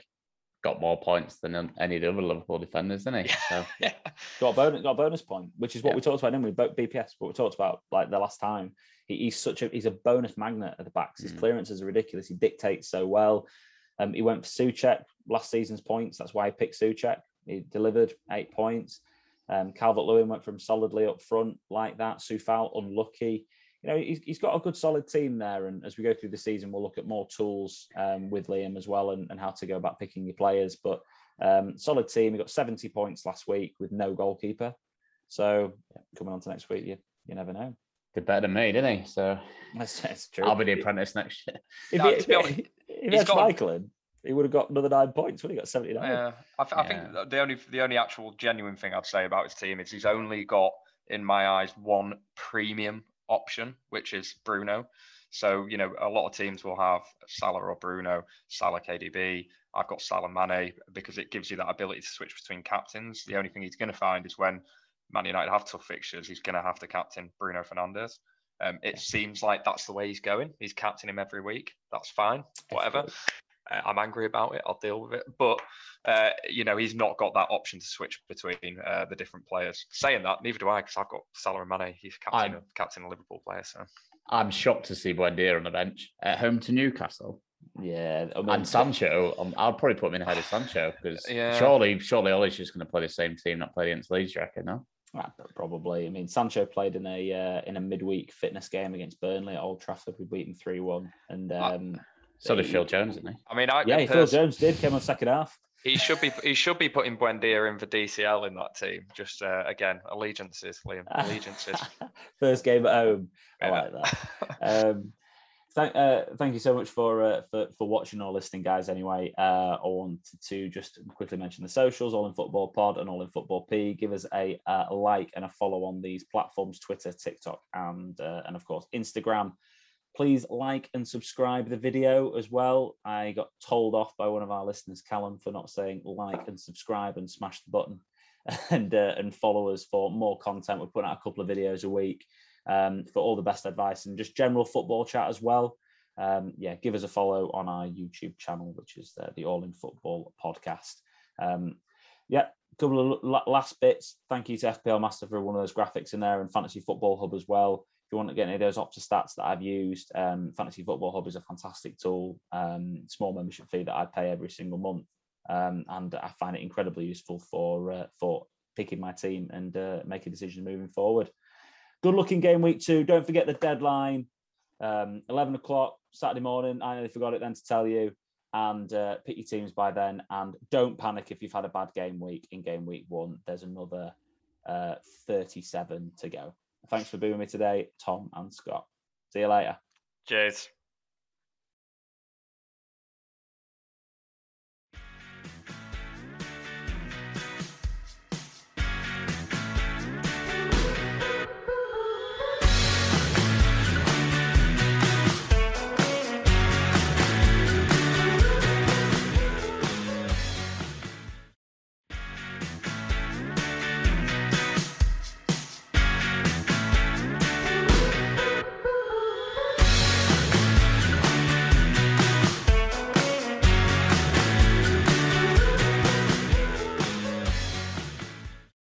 got more points than any of the other Liverpool defenders, didn't he? So Yeah. got a bonus, got a bonus point, which is what Yeah. we talked about in with bo- BPS. What we talked about like the last time. He, he's such a he's a bonus magnet at the backs. His Mm. clearances are ridiculous. He dictates so well. Um, he went for Soucek last season's points. That's why I picked Soucek. He delivered eight points. Um, Calvert Lewin went from solidly up front like that. Coufal unlucky. You know, he's, he's got a good solid team there. And as we go through the season, we'll look at more tools um, with Liam as well and, and how to go about picking your players. But um, solid team. He got 70 points last week with no goalkeeper. So coming on to next week, you you never know. did better than me, didn't he? So That's, that's true. I'll be the apprentice next year. if No, he, to be honest, if he he's had got- Michael in, he would have got another nine points. Would he got 79? Yeah, I, th- I think the only the only actual genuine thing I'd say about his team is he's only got, in my eyes, one premium option, which is Bruno. So you know, a lot of teams will have Salah or Bruno, Salah KDB. I've got Salah Mane because it gives you that ability to switch between captains. The only thing he's going to find is when Man United have tough fixtures, he's going to have to captain Bruno Fernandes. Um, it seems like that's the way he's going. He's captaining him every week. That's fine, whatever. I'm angry about it. I'll deal with it. But uh, you know, he's not got that option to switch between uh, the different players. Saying that, neither do I, because I've got Salah and Mane. He's captain, I'm- of, captain of Liverpool player. So I'm shocked to see Buendia on the bench at home to Newcastle. Yeah. I mean, And Sancho, um, I'll probably put him in ahead of Sancho because Yeah. surely, surely Ollie's just going to play the same team, not play against Leeds, do you reckon? No? Ah, Probably. I mean, Sancho played in a uh, in a midweek fitness game against Burnley at Old Trafford. We beat them three one, and Ah. um, So did Phil Jones, didn't he? I mean, I Yeah, Phil pers- Jones did came on second half. he should be he should be putting Buendia in for DCL in that team. Just uh, again, allegiances, Liam, allegiances. First game at home. I Yeah. like that. Um, thank, uh, thank you so much for, uh, for for watching or listening, guys. Anyway, uh, I wanted to just quickly mention the socials: All in Football Pod and All in Football P. Give us a, uh, like and a follow on these platforms: Twitter, TikTok, and uh, and of course Instagram. Please like and subscribe the video as well. I got told off by one of our listeners, Callum, for not saying like and subscribe and smash the button and uh, and follow us for more content. We're putting out a couple of videos a week um, for all the best advice and just general football chat as well. Um, yeah, give us a follow on our YouTube channel, which is uh, the All in Football podcast. Um, yeah, couple of la- last bits. Thank you to FPL Master for one of those graphics in there and Fantasy Football Hub as well. If you want to get any of those Opta stats that I've used, um, Fantasy Football Hub is a fantastic tool. Um, small membership fee that I pay every single month, um, and I find it incredibly useful for uh, for picking my team and uh, making decisions moving forward. Good looking game week two. Don't forget the deadline. Um, 11 o'clock Saturday morning. I nearly forgot it then to tell you. And uh, pick your teams by then. And don't panic if you've had a bad game week in game week one. There's another uh, 37 to go. Thanks for being with me today, Tom and Scott. See you later. Cheers.